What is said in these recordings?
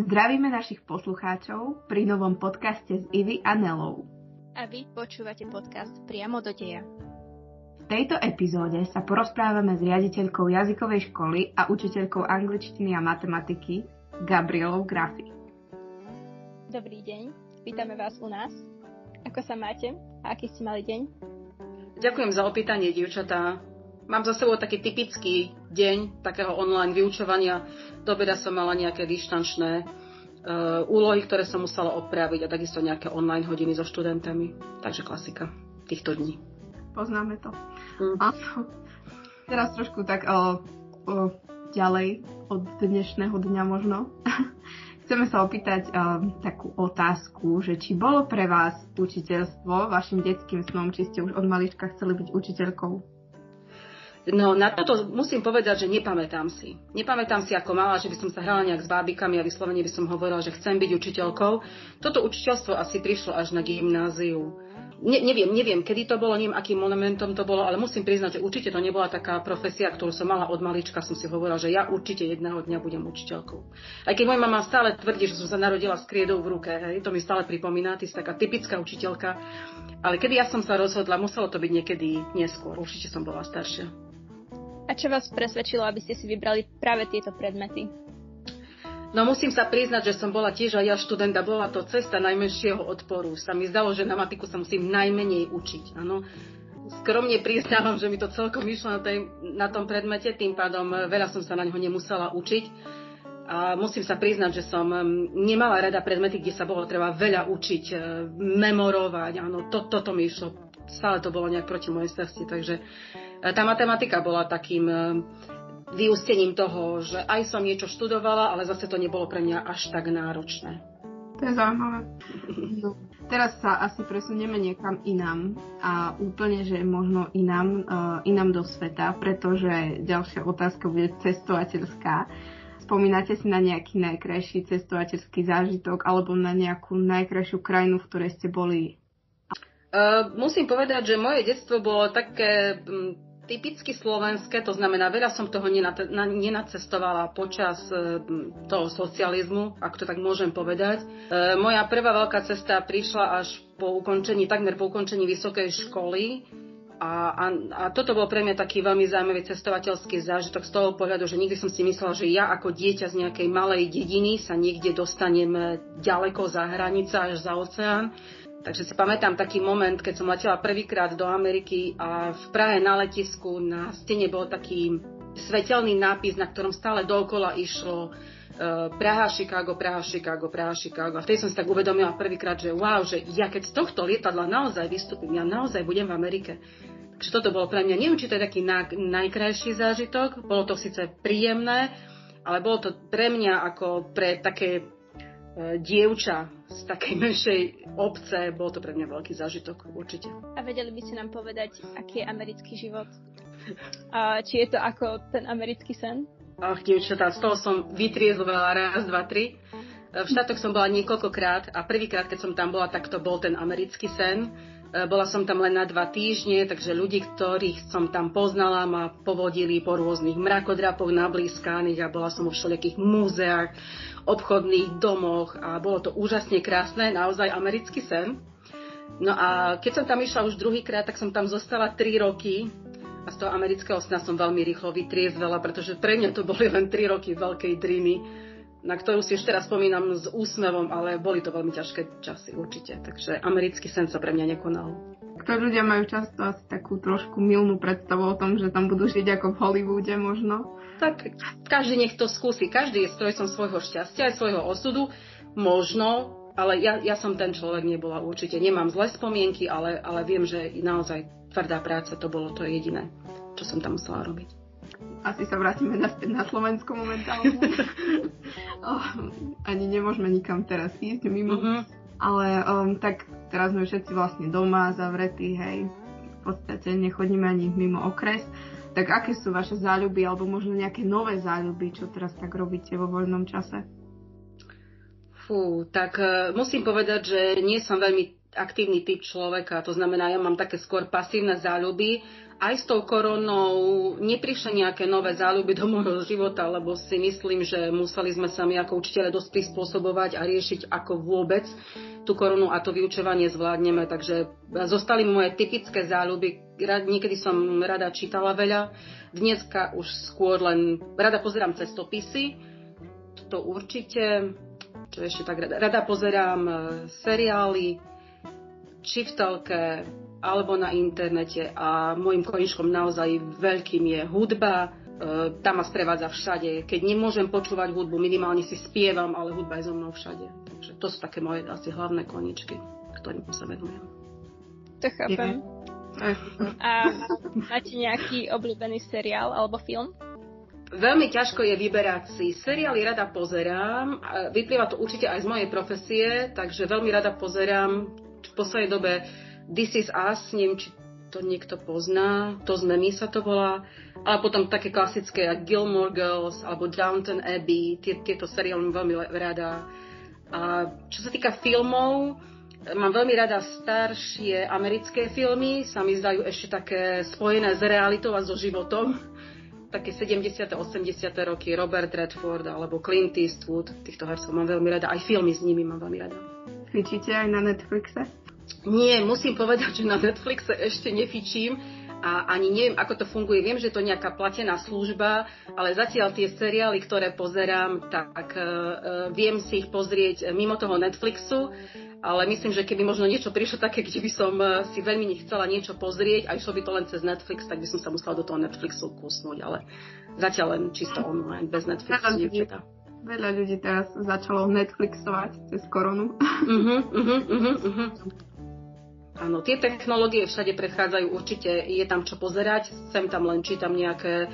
Zdravíme našich poslucháčov pri novom podcaste s Ivy a Nelou. A vy počúvate podcast Priamo do deja. V tejto epizóde sa porozprávame s riaditeľkou jazykovej školy a učiteľkou angličtiny a matematiky Gabrielou Grafy. Dobrý deň, vítame vás u nás. Ako sa máte a aký ste mali deň? Ďakujem za opýtanie, dievčatá. Mám za sebou taký typický deň takého online vyučovania. Do obeda som mala nejaké dištančné uh, úlohy, ktoré som musela opraviť a takisto nejaké online hodiny so študentami. Takže klasika týchto dní. Poznáme to. Mm. A teraz trošku tak uh, uh, ďalej od dnešného dňa možno. Chceme sa opýtať uh, takú otázku, že či bolo pre vás učiteľstvo vašim detským snom, či ste už od malička chceli byť učiteľkou? No na toto musím povedať, že nepamätám si. Nepamätám si ako mala, že by som sa hrala nejak s bábikami a vyslovene by som hovorila, že chcem byť učiteľkou. Toto učiteľstvo asi prišlo až na gymnáziu. Ne, neviem, neviem, kedy to bolo, neviem, akým monumentom to bolo, ale musím priznať, že určite to nebola taká profesia, ktorú som mala od malička, som si hovorila, že ja určite jedného dňa budem učiteľkou. Aj keď moja mama stále tvrdí, že som sa narodila s kriedou v ruke, hej, to mi stále pripomína, ty si taká typická učiteľka, ale kedy ja som sa rozhodla, muselo to byť niekedy neskôr, určite som bola staršia. A čo vás presvedčilo, aby ste si vybrali práve tieto predmety? No musím sa priznať, že som bola tiež aj ja študent bola to cesta najmenšieho odporu. Sa mi zdalo, že na matiku sa musím najmenej učiť. Áno. Skromne priznávam, že mi to celkom išlo na, tej, na tom predmete, tým pádom veľa som sa na ňo nemusela učiť. A musím sa priznať, že som nemala rada predmety, kde sa bolo treba veľa učiť, e, memorovať. Áno, to, toto mi išlo. Stále to bolo nejak proti mojej srsti, takže E, tá matematika bola takým e, vyústením toho, že aj som niečo študovala, ale zase to nebolo pre mňa až tak náročné. To je zaujímavé. Teraz sa asi presunieme niekam inám a úplne, že možno inám, uh, inám do sveta, pretože ďalšia otázka bude cestovateľská. Spomínate si na nejaký najkrajší cestovateľský zážitok alebo na nejakú najkrajšiu krajinu, v ktorej ste boli? Uh, musím povedať, že moje detstvo bolo také typicky slovenské, to znamená, veľa som toho nenacestovala počas e, toho socializmu, ak to tak môžem povedať. E, moja prvá veľká cesta prišla až po ukončení, takmer po ukončení vysokej školy. A, a, a toto bol pre mňa taký veľmi zaujímavý cestovateľský zážitok z toho pohľadu, že nikdy som si myslela, že ja ako dieťa z nejakej malej dediny sa niekde dostanem ďaleko za hranice až za oceán Takže si pamätám taký moment, keď som letela prvýkrát do Ameriky a v Prahe na letisku na stene bol taký svetelný nápis, na ktorom stále dokola išlo uh, Praha, Chicago, Praha, Chicago, Praha, Chicago. A vtedy som si tak uvedomila prvýkrát, že wow, že ja keď z tohto lietadla naozaj vystúpim, ja naozaj budem v Amerike. Takže toto bolo pre mňa, neviem, či to je taký na, najkrajší zážitok, bolo to síce príjemné, ale bolo to pre mňa ako pre také E, dievča z takej menšej obce, bol to pre mňa veľký zážitok, určite. A vedeli by ste nám povedať, aký je americký život? A či je to ako ten americký sen? Ach, dievčatá, z toho som vytriezlovala raz, dva, tri. E, v štátoch som bola niekoľkokrát a prvýkrát, keď som tam bola, tak to bol ten americký sen. E, bola som tam len na dva týždne, takže ľudí, ktorých som tam poznala, ma povodili po rôznych mrakodrapoch nablískaných a bola som vo všelijakých múzeách obchodných domoch a bolo to úžasne krásne, naozaj americký sen. No a keď som tam išla už druhýkrát, tak som tam zostala 3 roky a z toho amerického sna som veľmi rýchlo vytriezvela, pretože pre mňa to boli len 3 roky veľkej driny, na ktorú si ešte raz spomínam s úsmevom, ale boli to veľmi ťažké časy určite. Takže americký sen sa pre mňa nekonal. Kto ľudia majú často asi takú trošku milnú predstavu o tom, že tam budú žiť ako v Hollywoode možno tak každý nech to skúsi. Každý je strojcom svojho šťastia aj svojho osudu. Možno, ale ja, ja som ten človek nebola určite. Nemám zlé spomienky, ale, ale viem, že naozaj tvrdá práca to bolo to jediné, čo som tam musela robiť. Asi sa vrátime naspäť na Slovensko momentálne. oh, ani nemôžeme nikam teraz ísť mimo. Uh-huh. Ale um, tak teraz sme všetci vlastne doma, zavretí, hej. V podstate nechodíme ani mimo okres. Tak aké sú vaše záľuby, alebo možno nejaké nové záľuby, čo teraz tak robíte vo voľnom čase? Fú, tak uh, musím povedať, že nie som veľmi aktívny typ človeka, to znamená, ja mám také skôr pasívne záľuby aj s tou koronou neprišli nejaké nové záľuby do môjho života, lebo si myslím, že museli sme sa my ako učiteľe dosť prispôsobovať a riešiť, ako vôbec tú koronu a to vyučovanie zvládneme. Takže zostali moje typické záľuby. Niekedy som rada čítala veľa, dneska už skôr len rada pozerám cestopisy, to určite, čo ešte tak rada, rada pozerám e, seriály, či v telke, alebo na internete a môjim koničkom naozaj veľkým je hudba. E, tá ma sprevádza všade. Keď nemôžem počúvať hudbu, minimálne si spievam, ale hudba je so mnou všade. Takže to sú také moje asi hlavné koničky, ktorým sa venujem. To chápem. A máte nejaký obľúbený seriál alebo film? Veľmi ťažko je vyberať si. Seriály rada pozerám. Vyplýva to určite aj z mojej profesie, takže veľmi rada pozerám v poslednej dobe This is Us, neviem, či to niekto pozná, to sme my sa to volá, ale potom také klasické ako Gilmore Girls alebo Downton Abbey, tie, tieto seriály mám veľmi rada. A čo sa týka filmov, mám veľmi rada staršie americké filmy, sa mi zdajú ešte také spojené s realitou a so životom. Také 70. 80. roky, Robert Redford alebo Clint Eastwood, týchto hercov mám veľmi rada, aj filmy s nimi mám veľmi rada. Fičíte aj na Netflixe? Nie, musím povedať, že na Netflixe ešte nefičím a ani neviem, ako to funguje. Viem, že to je nejaká platená služba, ale zatiaľ tie seriály, ktoré pozerám, tak uh, viem si ich pozrieť mimo toho Netflixu, ale myslím, že keby možno niečo prišlo také, kde by som si veľmi nechcela niečo pozrieť a išlo by to len cez Netflix, tak by som sa musela do toho Netflixu kusnúť, ale zatiaľ len čisto online, bez Netflixu, dievčatá. Veľa ľudí teraz začalo Netflixovať cez koronu. Uh-huh, uh-huh, uh-huh, uh-huh. Áno, tie technológie všade prechádzajú, určite je tam čo pozerať, sem tam len čítam nejaké e,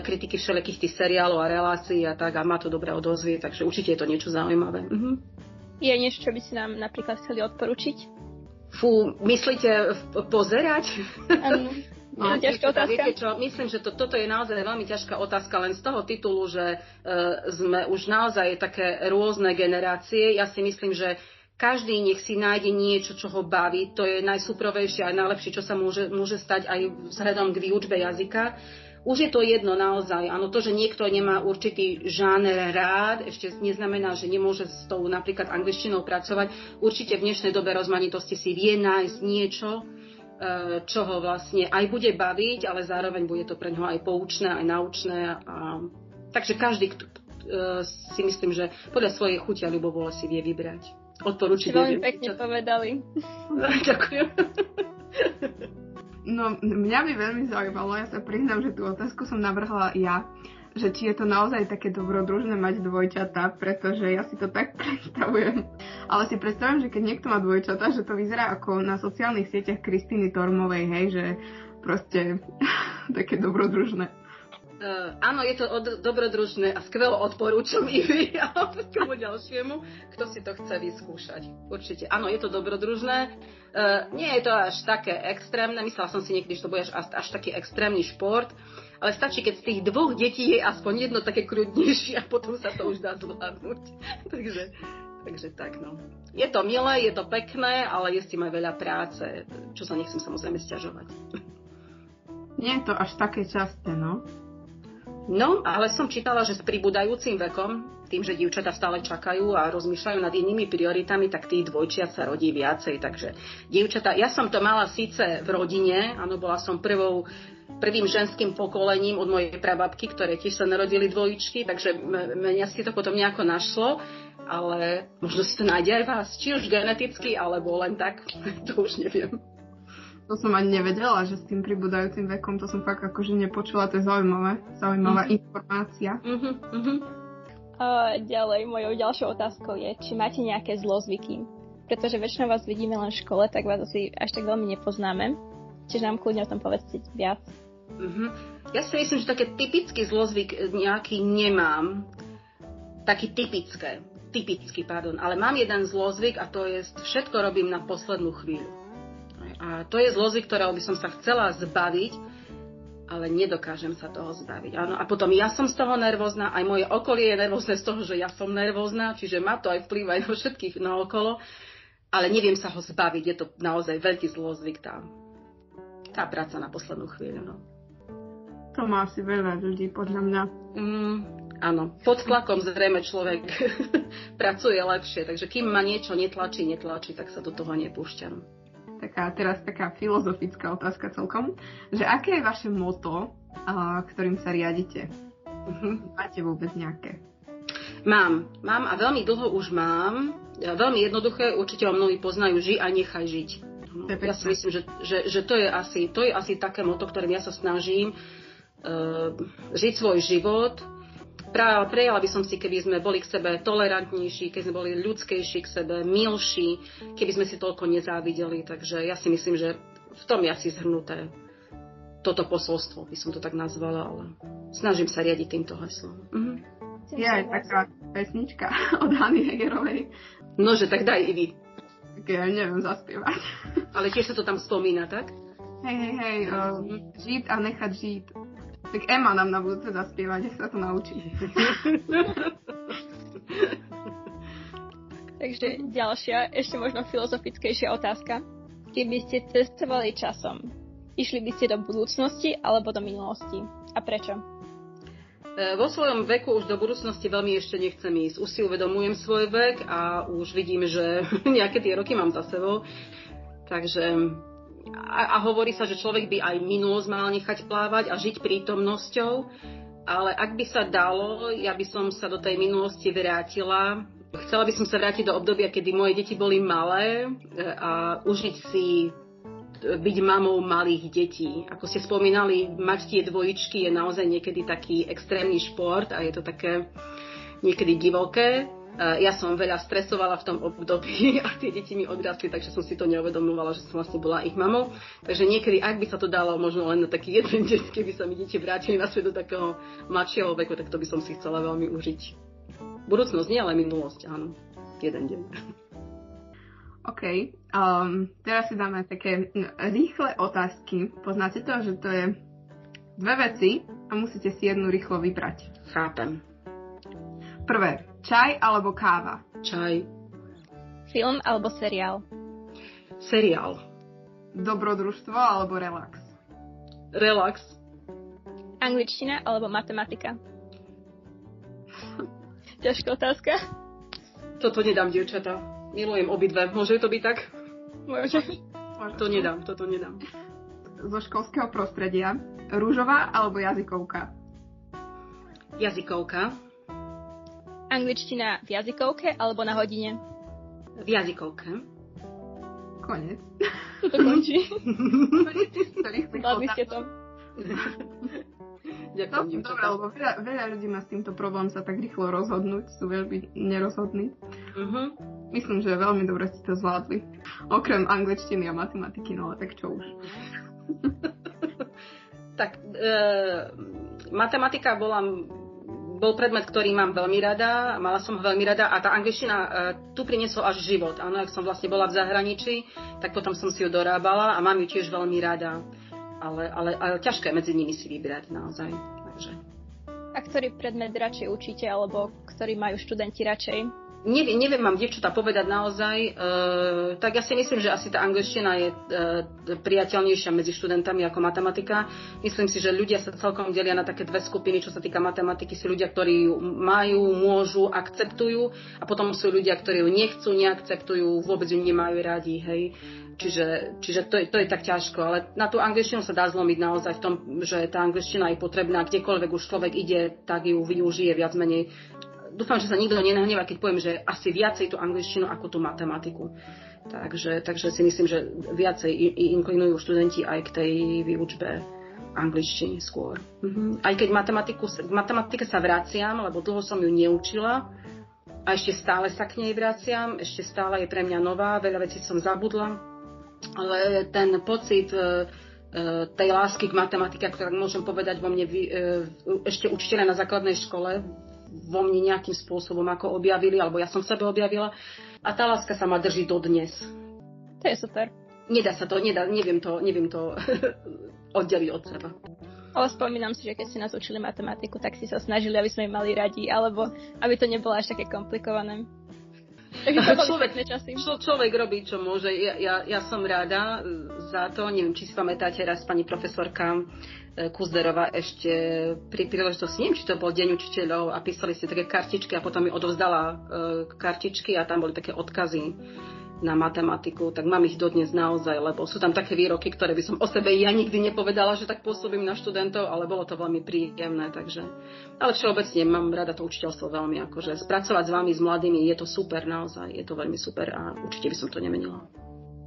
kritiky všelijakých tých seriálov a relácií a tak a má to dobré odozvie, takže určite je to niečo zaujímavé. Mhm. Je niečo, čo by si nám napríklad chceli odporučiť? Fú, myslíte pozerať? Áno. No, ťažká otázka. Viete čo, myslím, že to, toto je naozaj veľmi ťažká otázka len z toho titulu, že uh, sme už naozaj také rôzne generácie. Ja si myslím, že každý nech si nájde niečo, čo ho baví. To je najsúprovejšie a najlepšie, čo sa môže, môže stať aj vzhľadom k výučbe jazyka. Už je to jedno naozaj. Áno, to, že niekto nemá určitý žáner rád, ešte neznamená, že nemôže s tou napríklad angličtinou pracovať. Určite v dnešnej dobe rozmanitosti si vie nájsť niečo, e, čo ho vlastne aj bude baviť, ale zároveň bude to pre neho aj poučné, aj naučné. A... Takže každý, e, si myslím, že podľa svojej chuti a ľubovole si vie vybrať odporúčiť. Veľmi pekne čo... povedali. Ďakujem. No, mňa by veľmi zaujímalo, ja sa priznám, že tú otázku som navrhla ja, že či je to naozaj také dobrodružné mať dvojčata, pretože ja si to tak predstavujem. Ale si predstavujem, že keď niekto má dvojčata, že to vyzerá ako na sociálnych sieťach Kristiny Tormovej, hej, že proste také dobrodružné. Uh, áno, je to od, dobrodružné a skvelo odporúčam i vy a tomu ďalšiemu, kto si to chce vyskúšať. Určite. Áno, je to dobrodružné. Uh, nie je to až také extrémne. Myslela som si niekedy, že to bude až, až taký extrémny šport. Ale stačí, keď z tých dvoch detí je aspoň jedno také krudnejšie a potom sa to už dá zvládnuť. takže, takže tak, no. Je to milé, je to pekné, ale je s tým aj veľa práce, čo sa nechcem samozrejme stiažovať. Nie je to až také časté, no. No, ale som čítala, že s pribúdajúcim vekom, tým, že dievčatá stále čakajú a rozmýšľajú nad inými prioritami, tak tých dvojčiat sa rodí viacej. Takže dievčatá, ja som to mala síce v rodine, áno, bola som prvou prvým ženským pokolením od mojej prababky, ktoré tiež sa narodili dvojičky, takže mňa si to potom nejako našlo, ale možno si to nájde aj vás, či už geneticky, alebo len tak, to už neviem. To som ani nevedela, že s tým pribúdajúcim vekom, to som fakt akože nepočula, to je zaujímavé, zaujímavá mm-hmm. informácia. Mm-hmm, mm-hmm. Uh, ďalej, mojou ďalšou otázkou je, či máte nejaké zlozvyky. Pretože väčšinou vás vidíme len v škole, tak vás asi až tak veľmi nepoznáme. Čiže nám kľudne o tom povedzte viac. Mm-hmm. Ja si myslím, že také typický zlozvyk nejaký nemám. Taký typické. Typický, pardon. Ale mám jeden zlozvyk a to je, všetko robím na poslednú chvíľu. A to je zlozy, ktorého by som sa chcela zbaviť, ale nedokážem sa toho zbaviť. Áno, a potom ja som z toho nervózna, aj moje okolie je nervózne z toho, že ja som nervózna, čiže má to aj vplyv aj na všetkých naokolo, ale neviem sa ho zbaviť, je to naozaj veľký zlozvyk tam. tá práca na poslednú chvíľu. No. To má asi veľa ľudí, podľa mňa. Mm, áno, pod tlakom zrejme človek pracuje lepšie, takže kým ma niečo netlačí, netlačí, tak sa do toho nepúšťam. Taká, teraz taká filozofická otázka celkom, že aké je vaše moto, a, ktorým sa riadite? Uh-huh. Máte vôbec nejaké? Mám, mám a veľmi dlho už mám. Veľmi jednoduché, určite ho mnohí poznajú, ži a nechaj žiť. No, ja si myslím, že, že, že to, je asi, to je asi také moto, ktorým ja sa snažím uh, žiť svoj život. Prejala by som si, keby sme boli k sebe tolerantnejší, keby sme boli ľudskejší k sebe, milší, keby sme si toľko nezávideli. Takže ja si myslím, že v tom je asi zhrnuté toto posolstvo, by som to tak nazvala, ale snažím sa riadiť týmto heslom. Mhm. Je aj taká pesnička od Hany Hegerovej. Nože, tak daj i vy. Tak ja neviem zaspievať. Ale tiež sa to tam spomína, tak? Hej, hej, hej, uh, žiť a nechať žiť. Tak Ema nám na budúce zaspieva, nech sa to naučí. Takže ďalšia, ešte možno filozofickejšia otázka. Keby ste cestovali časom, išli by ste do budúcnosti alebo do minulosti? A prečo? E, vo svojom veku už do budúcnosti veľmi ešte nechcem ísť. Už si uvedomujem svoj vek a už vidím, že nejaké tie roky mám za sebou. Takže a, a hovorí sa, že človek by aj minulosť mal nechať plávať a žiť prítomnosťou, ale ak by sa dalo, ja by som sa do tej minulosti vrátila. Chcela by som sa vrátiť do obdobia, kedy moje deti boli malé e, a užiť si byť mamou malých detí. Ako ste spomínali, mať tie dvojičky je naozaj niekedy taký extrémny šport a je to také niekedy divoké. Ja som veľa stresovala v tom období a tie deti mi odrastli, takže som si to neuvedomovala, že som vlastne bola ich mamou. Takže niekedy, ak by sa to dalo možno len na taký jeden deň, keby sa mi deti vrátili na svet do takého mladšieho veku, tak to by som si chcela veľmi užiť. Budúcnosť nie, ale minulosť, áno. Jeden deň. OK. Um, teraz si dáme také rýchle otázky. Poznáte to, že to je dve veci a musíte si jednu rýchlo vybrať. Chápem. Prvé, čaj alebo káva? Čaj. Film alebo seriál? Seriál. Dobrodružstvo alebo relax? Relax. Angličtina alebo matematika? Ťažká otázka. Toto nedám, dievčatá. Milujem obidve. Môže to byť tak? Môže. To nedám, toto nedám. Zo školského prostredia. Rúžová alebo jazykovka? Jazykovka. Angličtina v jazykovke alebo na hodine? V jazykovke. Konec. To končí. Zvládli ste to. Ďakujem. No, dobre, lebo veľa, veľa ľudí má s týmto problém sa tak rýchlo rozhodnúť, sú veľmi nerozhodní. Uh-huh. Myslím, že veľmi dobre ste to zvládli. Okrem angličtiny a matematiky, no ale tak čo už. tak, e, matematika bola bol predmet, ktorý mám veľmi rada, mala som ho veľmi rada a tá angličtina e, tu priniesol až život. Áno, ak som vlastne bola v zahraničí, tak potom som si ju dorábala a mám ju tiež veľmi rada ale, ale, ale ťažké medzi nimi si vybrať naozaj. Takže. A ktorý predmet radšej učíte, alebo ktorý majú študenti radšej? Neviem, neviem mám dievčatá povedať naozaj, e, tak ja si myslím, že asi tá angličtina je e, priateľnejšia medzi študentami ako matematika. Myslím si, že ľudia sa celkom delia na také dve skupiny, čo sa týka matematiky. Sú ľudia, ktorí ju majú, môžu, akceptujú a potom sú ľudia, ktorí ju nechcú, neakceptujú, vôbec ju nemajú radi. Hej. Čiže, čiže to, je, to je tak ťažko, ale na tú angličtinu sa dá zlomiť naozaj v tom, že tá angličtina je potrebná, kdekoľvek už človek ide, tak ju využije viac menej. Dúfam, že sa nikto nenahneva, keď poviem, že asi viacej tú angličtinu ako tú matematiku. Takže, takže si myslím, že viacej inklinujú študenti aj k tej výučbe angličtiny skôr. Mhm. Aj keď matematiku, k matematike sa vraciam, lebo dlho som ju neučila, a ešte stále sa k nej vraciam, ešte stále je pre mňa nová, veľa vecí som zabudla, ale ten pocit e, e, tej lásky k matematike, ktorá môžem povedať vo mne e, ešte učiteľe na základnej škole vo mne nejakým spôsobom ako objavili, alebo ja som sebe objavila. A tá láska sa ma drží dodnes. To je super. Nedá sa to, nedá, neviem to, neviem to oddeliť od seba. Ale spomínam si, že keď ste nás učili matematiku, tak si sa snažili, aby sme mali radi, alebo aby to nebolo až také komplikované. Človek, čo, človek robí, čo môže. Ja, ja, ja som rada za to. Neviem, či si pamätáte raz pani profesorka e, Kuzderová ešte pri príležitosti, neviem, či to bol Deň učiteľov a písali si také kartičky a potom mi odovzdala uh, kartičky a tam boli také odkazy na matematiku, tak mám ich dodnes naozaj, lebo sú tam také výroky, ktoré by som o sebe ja nikdy nepovedala, že tak pôsobím na študentov, ale bolo to veľmi príjemné, takže... Ale všeobecne mám rada to učiteľstvo veľmi, akože spracovať s vami, s mladými, je to super naozaj, je to veľmi super a určite by som to nemenila.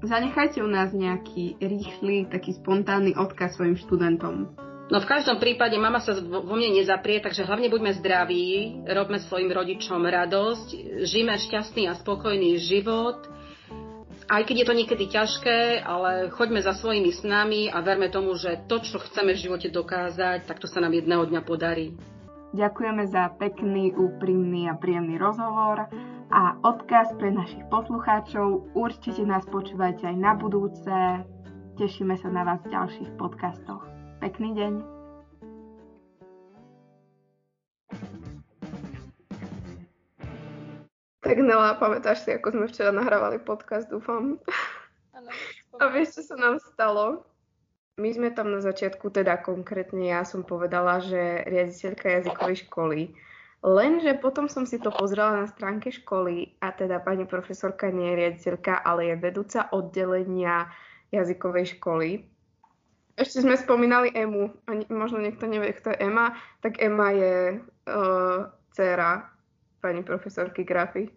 Zanechajte u nás nejaký rýchly, taký spontánny odkaz svojim študentom. No v každom prípade mama sa vo mne nezaprie, takže hlavne buďme zdraví, robme svojim rodičom radosť, žijeme šťastný a spokojný život, aj keď je to niekedy ťažké, ale choďme za svojimi snami a verme tomu, že to, čo chceme v živote dokázať, tak to sa nám jedného dňa podarí. Ďakujeme za pekný, úprimný a príjemný rozhovor a odkaz pre našich poslucháčov. Určite nás počúvajte aj na budúce. Tešíme sa na vás v ďalších podcastoch. Pekný deň. Tak Nela, pamätáš si, ako sme včera nahrávali podcast, dúfam. Ano, A vieš, čo sa nám stalo? My sme tam na začiatku, teda konkrétne ja som povedala, že riaditeľka jazykovej školy. Lenže potom som si to pozrela na stránke školy a teda pani profesorka nie je riaditeľka, ale je vedúca oddelenia jazykovej školy. Ešte sme spomínali Emu, a možno niekto nevie, kto je Ema, tak Ema je uh, dcera pani profesorky grafy.